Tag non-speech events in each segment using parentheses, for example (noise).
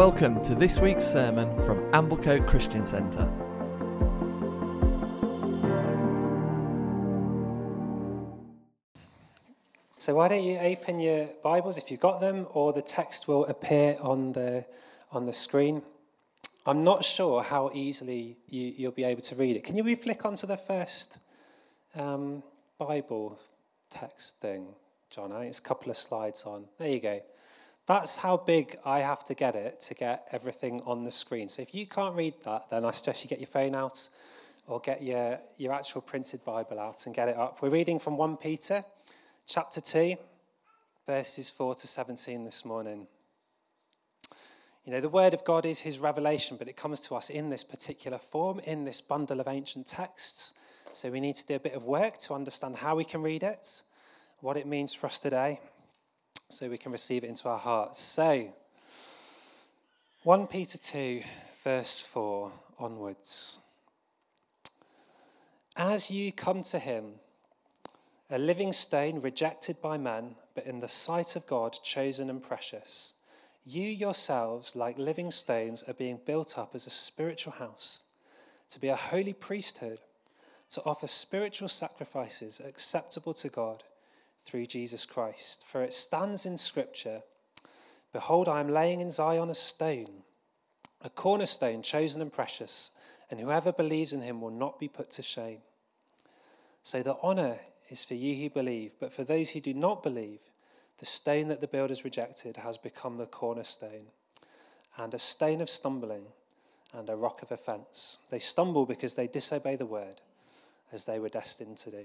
Welcome to this week's sermon from Amblecote Christian Centre. So why don't you open your Bibles if you've got them, or the text will appear on the on the screen. I'm not sure how easily you, you'll be able to read it. Can you flick onto the first um, Bible text thing, John? It's a couple of slides on. There you go. That's how big I have to get it to get everything on the screen. So if you can't read that, then I suggest you get your phone out or get your, your actual printed Bible out and get it up. We're reading from 1 Peter chapter 2, verses 4 to 17 this morning. You know, the Word of God is His revelation, but it comes to us in this particular form, in this bundle of ancient texts. So we need to do a bit of work to understand how we can read it, what it means for us today so we can receive it into our hearts. So, 1 Peter 2, verse 4 onwards. As you come to him, a living stone rejected by men, but in the sight of God chosen and precious, you yourselves, like living stones, are being built up as a spiritual house, to be a holy priesthood, to offer spiritual sacrifices acceptable to God through Jesus Christ. For it stands in Scripture Behold, I am laying in Zion a stone, a cornerstone chosen and precious, and whoever believes in him will not be put to shame. So the honor is for you who believe, but for those who do not believe, the stone that the builders rejected has become the cornerstone, and a stone of stumbling and a rock of offense. They stumble because they disobey the word, as they were destined to do.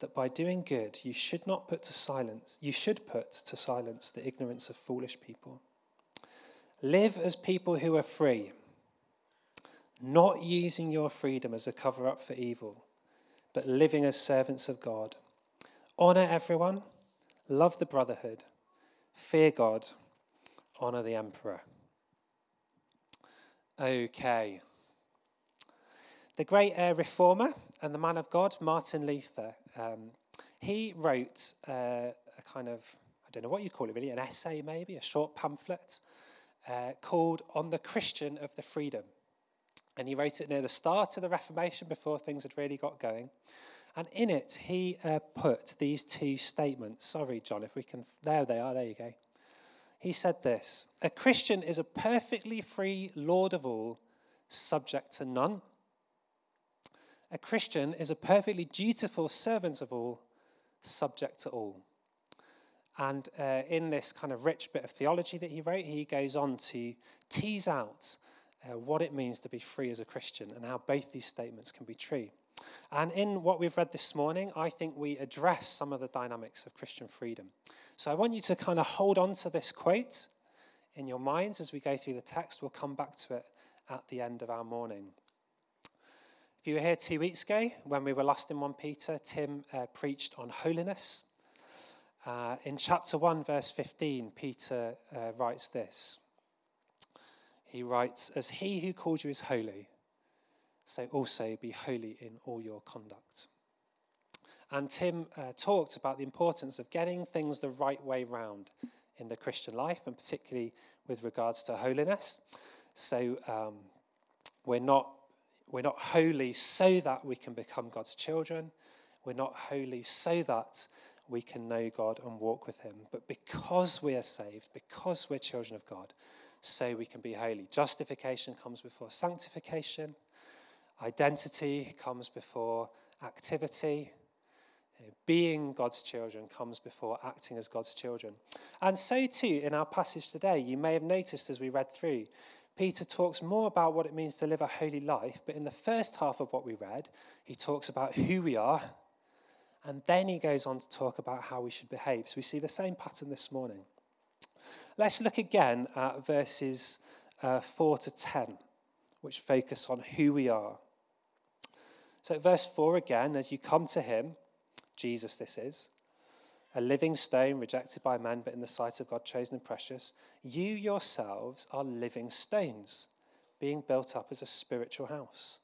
that by doing good you should not put to silence, you should put to silence the ignorance of foolish people. Live as people who are free, not using your freedom as a cover up for evil, but living as servants of God. Honor everyone, love the brotherhood, fear God, honor the emperor. Okay. The great uh, reformer and the man of God, Martin Luther, um, he wrote uh, a kind of, I don't know what you call it really, an essay maybe, a short pamphlet uh, called On the Christian of the Freedom. And he wrote it near the start of the Reformation before things had really got going. And in it, he uh, put these two statements. Sorry, John, if we can. There they are, there you go. He said this A Christian is a perfectly free Lord of all, subject to none a Christian is a perfectly dutiful servant of all, subject to all. And uh, in this kind of rich bit of theology that he wrote, he goes on to tease out uh, what it means to be free as a Christian and how both these statements can be true. And in what we've read this morning, I think we address some of the dynamics of Christian freedom. So I want you to kind of hold on to this quote in your minds as we go through the text. We'll come back to it at the end of our morning. If you were here two weeks ago when we were last in 1 Peter, Tim uh, preached on holiness. Uh, in chapter 1, verse 15, Peter uh, writes this. He writes, As he who called you is holy, so also be holy in all your conduct. And Tim uh, talked about the importance of getting things the right way round in the Christian life, and particularly with regards to holiness. So um, we're not we're not holy so that we can become God's children. We're not holy so that we can know God and walk with Him. But because we are saved, because we're children of God, so we can be holy. Justification comes before sanctification, identity comes before activity. Uh, being God's children comes before acting as God's children. And so, too, in our passage today, you may have noticed as we read through, Peter talks more about what it means to live a holy life. But in the first half of what we read, he talks about who we are. And then he goes on to talk about how we should behave. So we see the same pattern this morning. Let's look again at verses uh, 4 to 10, which focus on who we are. So, verse 4 again, as you come to him, Jesus this is, a living stone rejected by men, but in the sight of God chosen and precious, you yourselves are living stones, being built up as a spiritual house,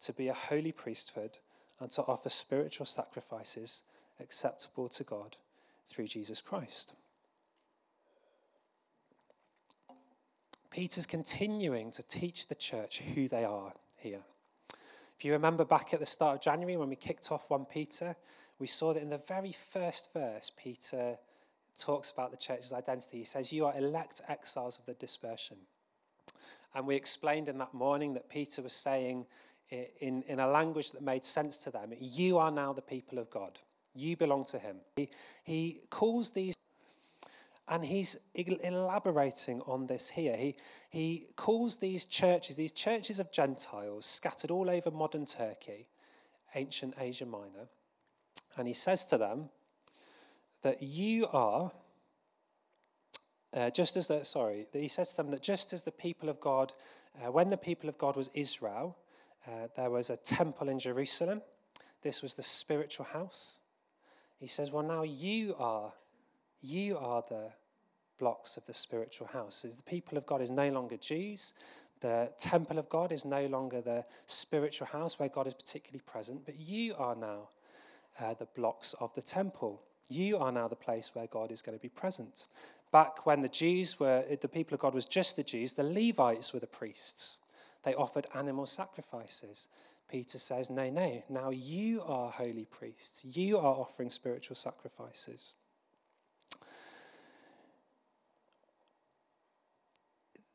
to be a holy priesthood and to offer spiritual sacrifices acceptable to God through Jesus Christ. Peter's continuing to teach the church who they are here. If you remember back at the start of January when we kicked off 1 Peter, we saw that in the very first verse, Peter talks about the church's identity. He says, You are elect exiles of the dispersion. And we explained in that morning that Peter was saying, in, in a language that made sense to them, You are now the people of God. You belong to Him. He, he calls these, and he's elaborating on this here. He, he calls these churches, these churches of Gentiles scattered all over modern Turkey, ancient Asia Minor, and he says to them that you are, uh, just as the, sorry, that he says to them that just as the people of God, uh, when the people of God was Israel, uh, there was a temple in Jerusalem. This was the spiritual house. He says, well, now you are, you are the blocks of the spiritual house. So the people of God is no longer Jews. The temple of God is no longer the spiritual house where God is particularly present, but you are now uh, the blocks of the temple. You are now the place where God is going to be present. Back when the Jews were, the people of God was just the Jews, the Levites were the priests. They offered animal sacrifices. Peter says, No, no, now you are holy priests. You are offering spiritual sacrifices.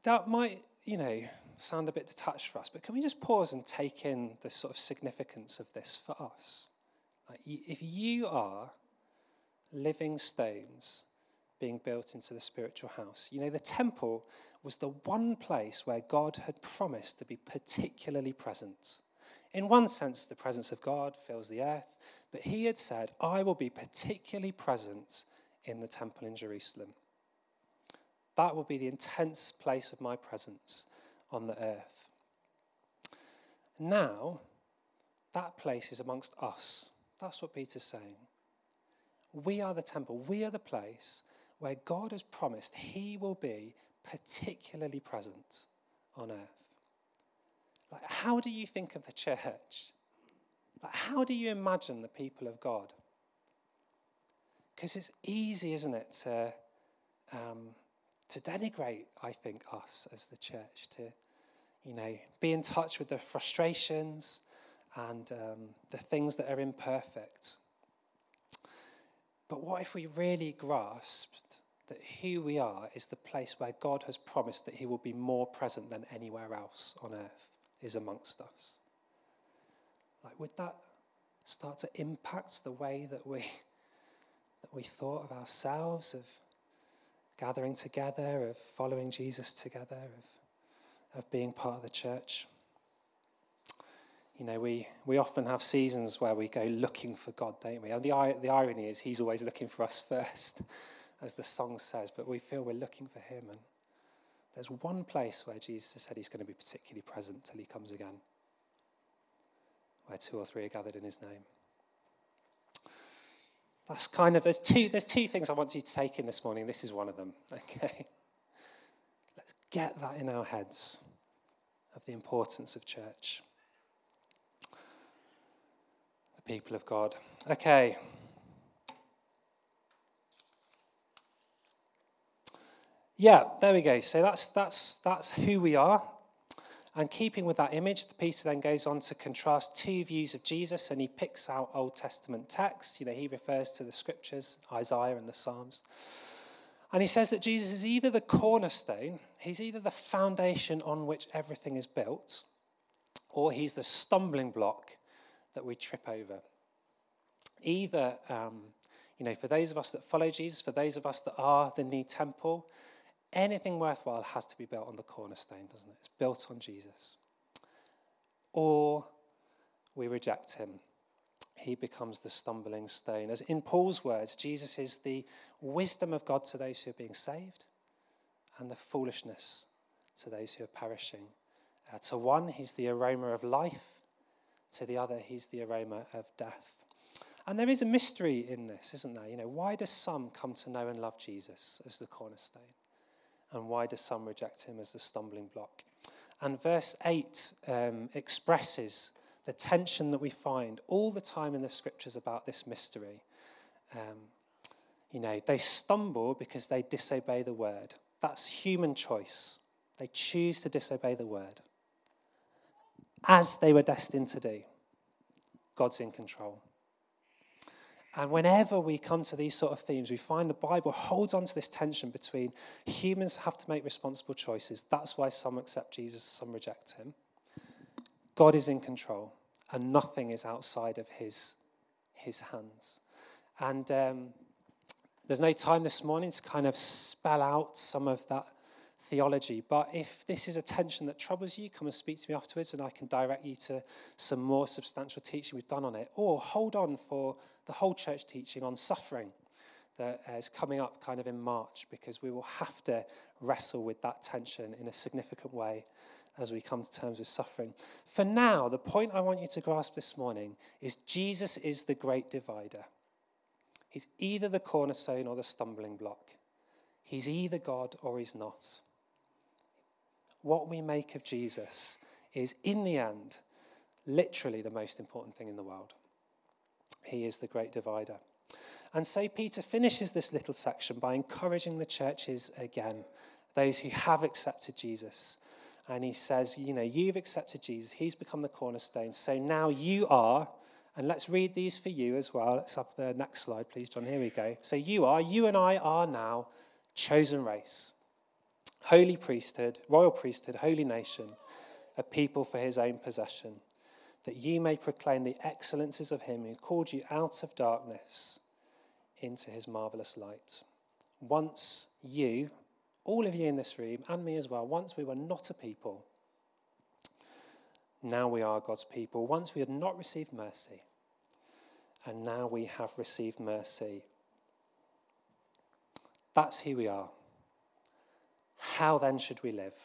That might, you know, sound a bit detached for us, but can we just pause and take in the sort of significance of this for us? If you are living stones being built into the spiritual house, you know, the temple was the one place where God had promised to be particularly present. In one sense, the presence of God fills the earth, but he had said, I will be particularly present in the temple in Jerusalem. That will be the intense place of my presence on the earth. Now, that place is amongst us. That's what Peter's saying. We are the temple, we are the place where God has promised he will be particularly present on earth. Like, how do you think of the church? Like, how do you imagine the people of God? Because it's easy, isn't it, to, um, to denigrate, I think, us as the church, to, you know, be in touch with the frustrations and um, the things that are imperfect. But what if we really grasped that who we are is the place where God has promised that He will be more present than anywhere else on earth is amongst us? Like, would that start to impact the way that we that we thought of ourselves, of gathering together, of following Jesus together, of, of being part of the church? You know, we, we often have seasons where we go looking for God, don't we? And the, the irony is, He's always looking for us (laughs) first, as the song says, but we feel we're looking for Him. And there's one place where Jesus said He's going to be particularly present till He comes again, where two or three are gathered in His name. That's kind of, there's two, there's two things I want you to take in this morning. This is one of them, (laughs) okay? Let's get that in our heads of the importance of church. People of God. Okay. Yeah, there we go. So that's that's that's who we are. And keeping with that image, the Peter then goes on to contrast two views of Jesus and he picks out Old Testament texts. You know, he refers to the scriptures, Isaiah and the Psalms. And he says that Jesus is either the cornerstone, he's either the foundation on which everything is built, or he's the stumbling block that we trip over. Either, um, you know, for those of us that follow Jesus, for those of us that are the new temple, anything worthwhile has to be built on the cornerstone, doesn't it? It's built on Jesus. Or we reject him. He becomes the stumbling stone. As in Paul's words, Jesus is the wisdom of God to those who are being saved and the foolishness to those who are perishing. Uh, to one, he's the aroma of life. To the other, he's the aroma of death. And there is a mystery in this, isn't there? You know, why do some come to know and love Jesus as the cornerstone? And why do some reject him as the stumbling block? And verse 8 um, expresses the tension that we find all the time in the scriptures about this mystery. Um, you know, they stumble because they disobey the word. That's human choice. They choose to disobey the word. As they were destined to do, God's in control. And whenever we come to these sort of themes, we find the Bible holds on to this tension between humans have to make responsible choices. That's why some accept Jesus, some reject him. God is in control, and nothing is outside of his, his hands. And um, there's no time this morning to kind of spell out some of that theology. But if this is a tension that troubles you, come and speak to me afterwards and I can direct you to some more substantial teaching we've done on it. Or hold on for the whole church teaching on suffering that uh, is coming up kind of in March because we will have to wrestle with that tension in a significant way as we come to terms with suffering. For now, the point I want you to grasp this morning is Jesus is the great divider. He's either the cornerstone or the stumbling block. He's either God or he's not what we make of Jesus is, in the end, literally the most important thing in the world. He is the great divider. And so Peter finishes this little section by encouraging the churches again, those who have accepted Jesus. And he says, You know, you've accepted Jesus, he's become the cornerstone. So now you are, and let's read these for you as well. Let's have the next slide, please, John. Here we go. So you are, you and I are now chosen race holy priesthood, royal priesthood, holy nation, a people for his own possession, that ye may proclaim the excellences of him who called you out of darkness into his marvelous light. Once you, all of you in this room, and me as well, once we were not a people, now we are God's people. Once we had not received mercy, and now we have received mercy. That's who we are. How then should we live?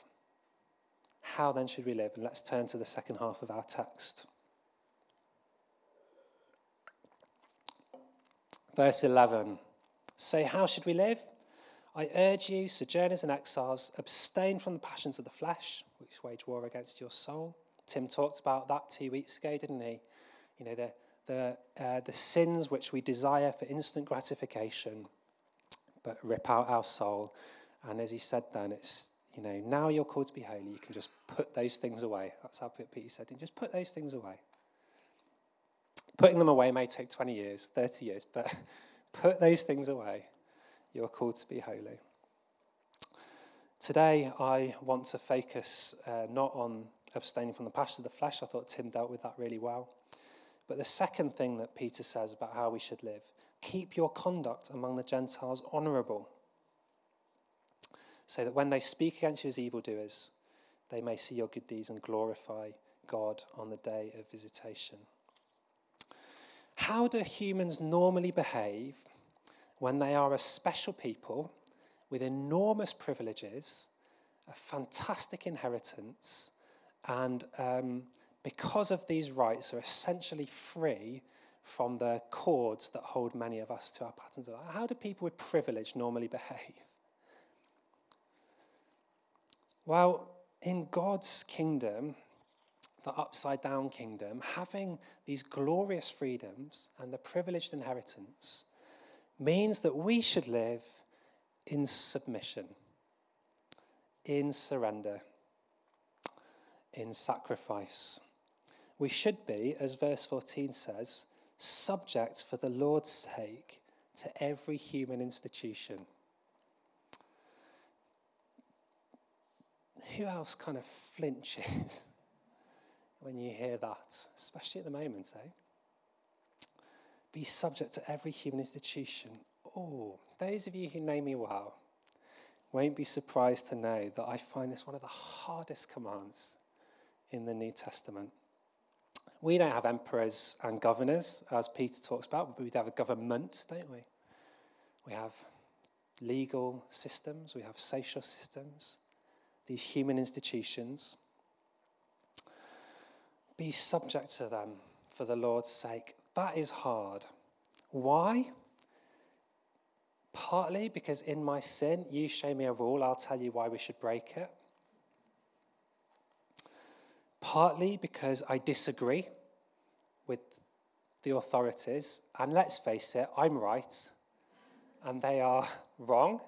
How then should we live? And let's turn to the second half of our text. Verse 11. Say, how should we live? I urge you, sojourners and exiles, abstain from the passions of the flesh, which wage war against your soul. Tim talked about that two weeks ago, didn't he? You know, the, the, uh, the sins which we desire for instant gratification, but rip out our soul. And as he said then, it's, you know, now you're called to be holy, you can just put those things away. That's how Peter said, and just put those things away. Putting them away may take 20 years, 30 years, but (laughs) put those things away. You're called to be holy. Today, I want to focus uh, not on abstaining from the passion of the flesh. I thought Tim dealt with that really well. But the second thing that Peter says about how we should live keep your conduct among the Gentiles honorable so that when they speak against you as evildoers, they may see your good deeds and glorify God on the day of visitation. How do humans normally behave when they are a special people with enormous privileges, a fantastic inheritance, and um, because of these rights are essentially free from the cords that hold many of us to our patterns of life? How do people with privilege normally behave? Well, in God's kingdom, the upside down kingdom, having these glorious freedoms and the privileged inheritance means that we should live in submission, in surrender, in sacrifice. We should be, as verse 14 says, subject for the Lord's sake to every human institution who else kind of flinches (laughs) when you hear that, especially at the moment, eh? Be subject to every human institution. Oh, those of you who know me well won't be surprised to know that I find this one of the hardest commands in the New Testament. We don't have emperors and governors, as Peter talks about, but we have a government, don't we? We have legal systems, we have social systems, these human institutions. Be subject to them for the Lord's sake. That is hard. Why? Partly because in my sin, you show me a rule, I'll tell you why we should break it. Partly because I disagree with the authorities, and let's face it, I'm right, and they are wrong.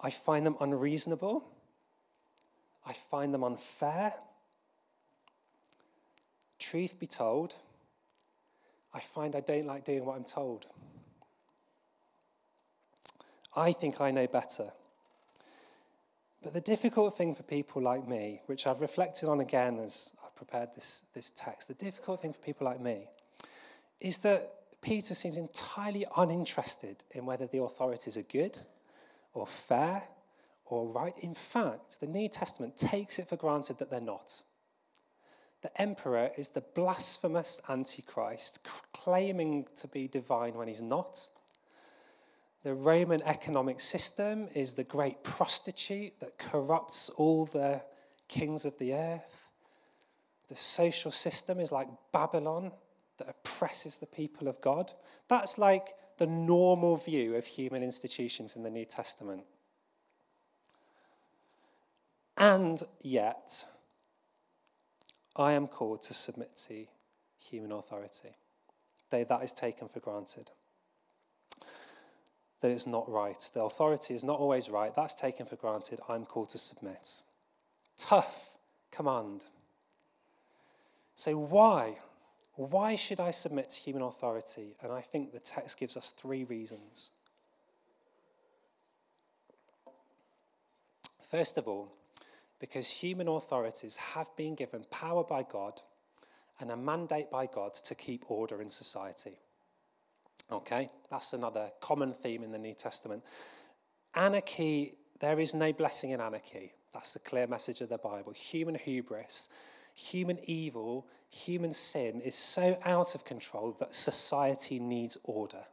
I find them unreasonable. I find them unfair. Truth be told, I find I don't like doing what I'm told. I think I know better. But the difficult thing for people like me, which I've reflected on again as I prepared this, this text, the difficult thing for people like me is that Peter seems entirely uninterested in whether the authorities are good or fair or right. In fact, the New Testament takes it for granted that they're not. The emperor is the blasphemous antichrist, claiming to be divine when he's not. The Roman economic system is the great prostitute that corrupts all the kings of the earth. The social system is like Babylon that oppresses the people of God. That's like the normal view of human institutions in the New Testament. And yet, I am called to submit to human authority, though that is taken for granted. That it's not right. The authority is not always right. That's taken for granted. I'm called to submit. Tough command. So, why? Why should I submit to human authority? And I think the text gives us three reasons. First of all, because human authorities have been given power by God and a mandate by God to keep order in society. Okay, that's another common theme in the New Testament. Anarchy, there is no blessing in anarchy. That's the clear message of the Bible. Human hubris human evil, human sin is so out of control that society needs order.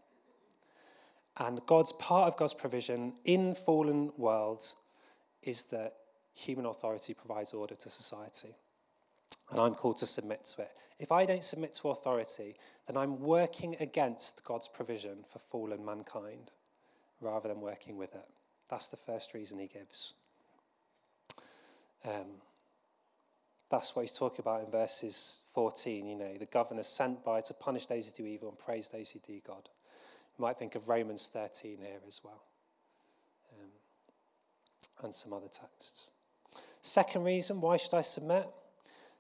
And God's part of God's provision in fallen worlds is that human authority provides order to society. And I'm called to submit to it. If I don't submit to authority, then I'm working against God's provision for fallen mankind rather than working with it. That's the first reason he gives. Um, that's what he's talking about in verses 14. You know, the governor sent by to punish those who do evil and praise those who do God. You might think of Romans 13 here as well, um, and some other texts. Second reason, why should I submit?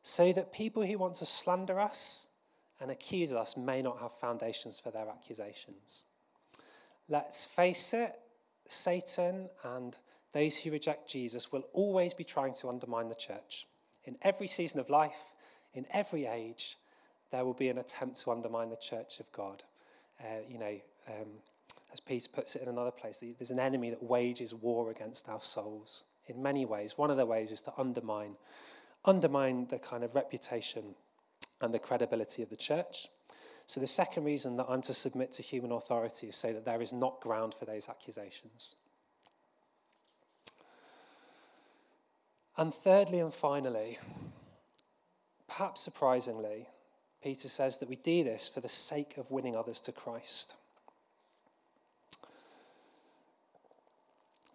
So that people who want to slander us and accuse us may not have foundations for their accusations. Let's face it, Satan and those who reject Jesus will always be trying to undermine the church. In every season of life, in every age, there will be an attempt to undermine the church of God. Uh, you know, um, as Peter puts it in another place, there's an enemy that wages war against our souls in many ways. One of the ways is to undermine, undermine the kind of reputation and the credibility of the church. So the second reason that I'm to submit to human authority is so that there is not ground for those accusations. And thirdly and finally, perhaps surprisingly, Peter says that we do this for the sake of winning others to Christ.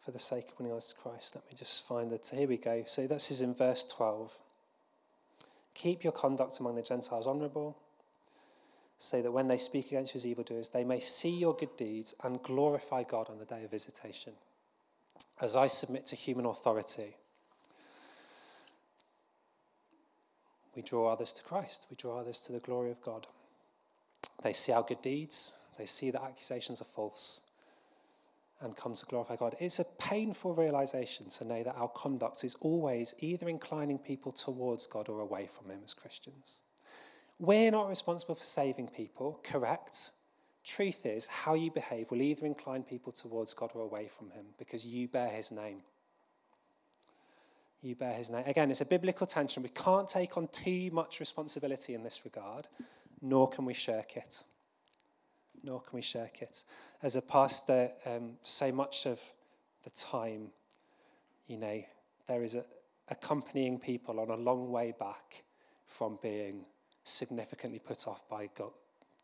For the sake of winning others to Christ. Let me just find that. Here we go. So this is in verse 12. Keep your conduct among the Gentiles honorable, so that when they speak against you as evildoers, they may see your good deeds and glorify God on the day of visitation. As I submit to human authority, we draw others to Christ. We draw others to the glory of God. They see our good deeds. They see that accusations are false. and come to glorify God. It's a painful realization to know that our conduct is always either inclining people towards God or away from Him as Christians. We're not responsible for saving people, correct? Truth is, how you behave will either incline people towards God or away from Him because you bear His name. You bear His name. Again, it's a biblical tension. We can't take on too much responsibility in this regard, nor can we shirk it nor can we shirk it. As a pastor, um, so much of the time, you know, there is a, accompanying people on a long way back from being significantly put off by God,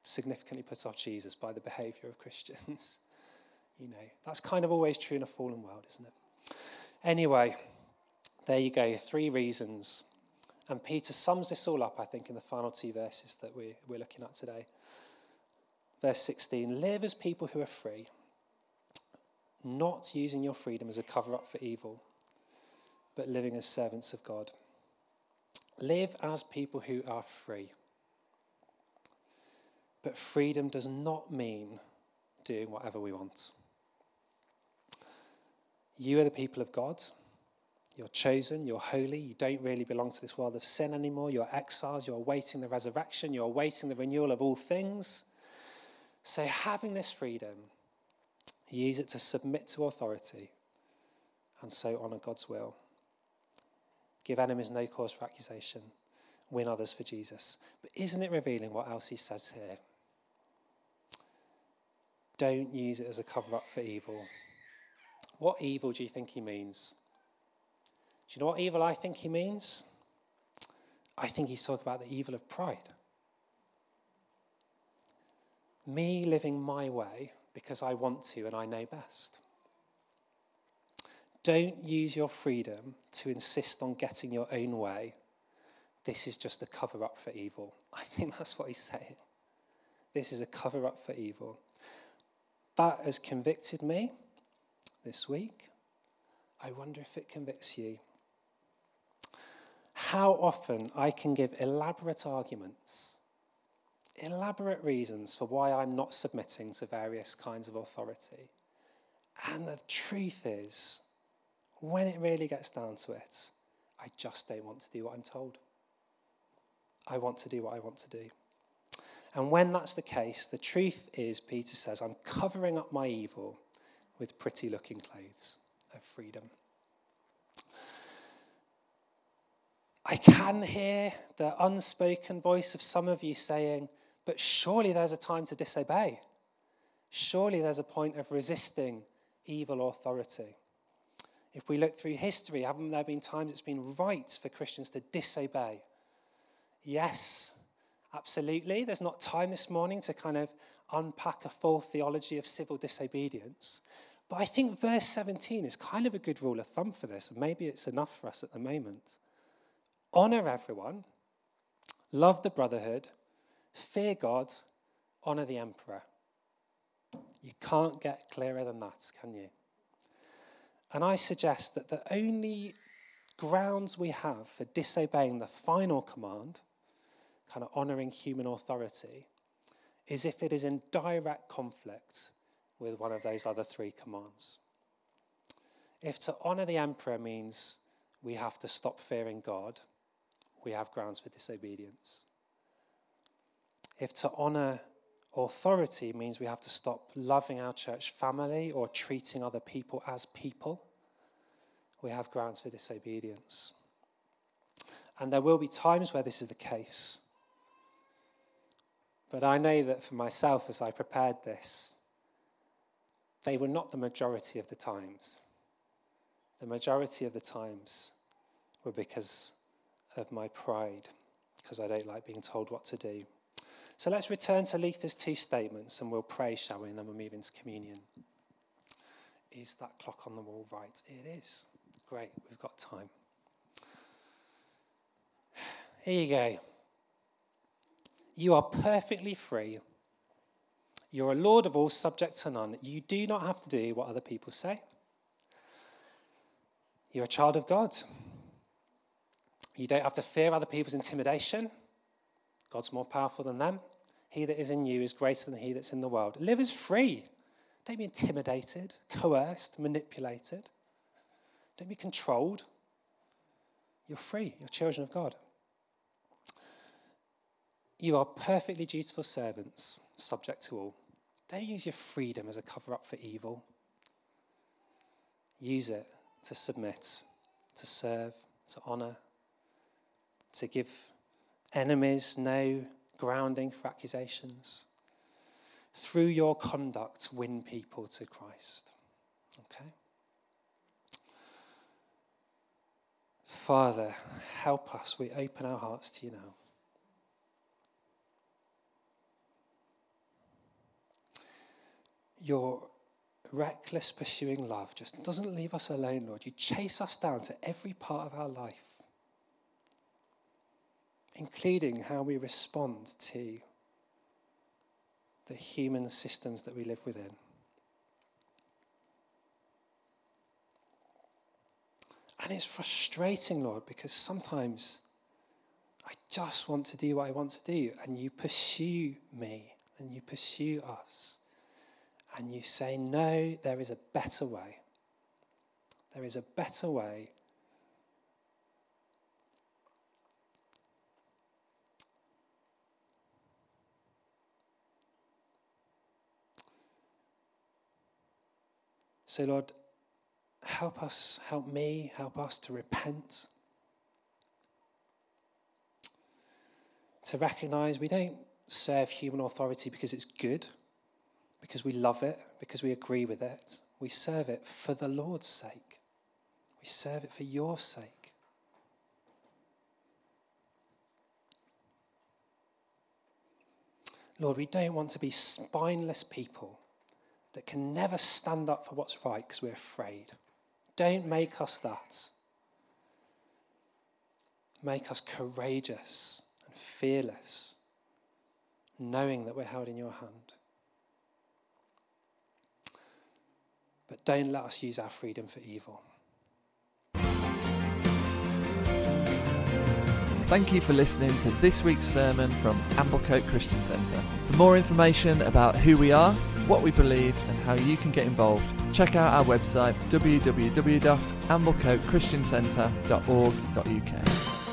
significantly put off Jesus by the behavior of Christians. (laughs) you know, that's kind of always true in a fallen world, isn't it? Anyway, there you go, three reasons. And Peter sums this all up, I think, in the final two verses that we, we're looking at today. Verse 16 Live as people who are free, not using your freedom as a cover up for evil, but living as servants of God. Live as people who are free. But freedom does not mean doing whatever we want. You are the people of God. You're chosen, you're holy, you don't really belong to this world of sin anymore. You're exiles, you're awaiting the resurrection, you're awaiting the renewal of all things. So, having this freedom, use it to submit to authority and so honour God's will. Give enemies no cause for accusation, win others for Jesus. But isn't it revealing what else he says here? Don't use it as a cover up for evil. What evil do you think he means? Do you know what evil I think he means? I think he's talking about the evil of pride me living my way because I want to and I know best. Don't use your freedom to insist on getting your own way. This is just a cover up for evil. I think that's what he's saying. This is a cover up for evil. That has convicted me this week. I wonder if it convicts you. How often I can give elaborate arguments elaborate reasons for why I'm not submitting to various kinds of authority. And the truth is, when it really gets down to it, I just don't want to do what I'm told. I want to do what I want to do. And when that's the case, the truth is, Peter says, I'm covering up my evil with pretty looking clothes of freedom. I can hear the unspoken voice of some of you saying, but surely there's a time to disobey. Surely there's a point of resisting evil authority. If we look through history, haven't there been times it's been right for Christians to disobey? Yes, absolutely. There's not time this morning to kind of unpack a full theology of civil disobedience. But I think verse 17 is kind of a good rule of thumb for this, and maybe it's enough for us at the moment. Honor everyone, love the brotherhood, Fear God, honor the emperor. You can't get clearer than that, can you? And I suggest that the only grounds we have for disobeying the final command, kind of honoring human authority, is if it is in direct conflict with one of those other three commands. If to honor the emperor means we have to stop fearing God, we have grounds for disobedience. If to honor authority means we have to stop loving our church family or treating other people as people, we have grounds for disobedience. And there will be times where this is the case. But I know that for myself, as I prepared this, they were not the majority of the times. The majority of the times were because of my pride, because I don't like being told what to do. So let's return to Luther's two statements and we'll pray, shall we? And then we'll move into communion. Is that clock on the wall right? It is. Great, we've got time. Here you go. You are perfectly free. You're a Lord of all, subject to none. You do not have to do what other people say. You're a child of God. You don't have to fear other people's intimidation. God's more powerful than them. He that is in you is greater than he that's in the world. Live as free. Don't be intimidated, coerced, manipulated. Don't be controlled. You're free. You're children of God. You are perfectly dutiful servants, subject to all. Don't use your freedom as a cover up for evil. Use it to submit, to serve, to honour, to give enemies no grounding for accusations. Through your conduct, win people to Christ. Okay? Father, help us. We open our hearts to you now. Your reckless pursuing love just doesn't leave us alone, Lord. You chase us down to every part of our life, including how we respond to the human systems that we live within. And it's frustrating, Lord, because sometimes I just want to do what I want to do, and you pursue me and you pursue us and you say, No, there is a better way. There is a better way. So, Lord, help us, help me, help us to repent, to recognize we don't serve human authority because it's good because we love it, because we agree with it. We serve it for the Lord's sake. We serve it for your sake. Lord, we don't want to be spineless people that can never stand up for what's right because we're afraid. Don't make us that. Make us courageous and fearless, knowing that we're held in your hand. But don't let us use our freedom for evil. Thank you for listening to this week's sermon from Amblecote Christian Centre. For more information about who we are, what we believe, and how you can get involved, check out our website www.amblecotechristiancentre.org.uk.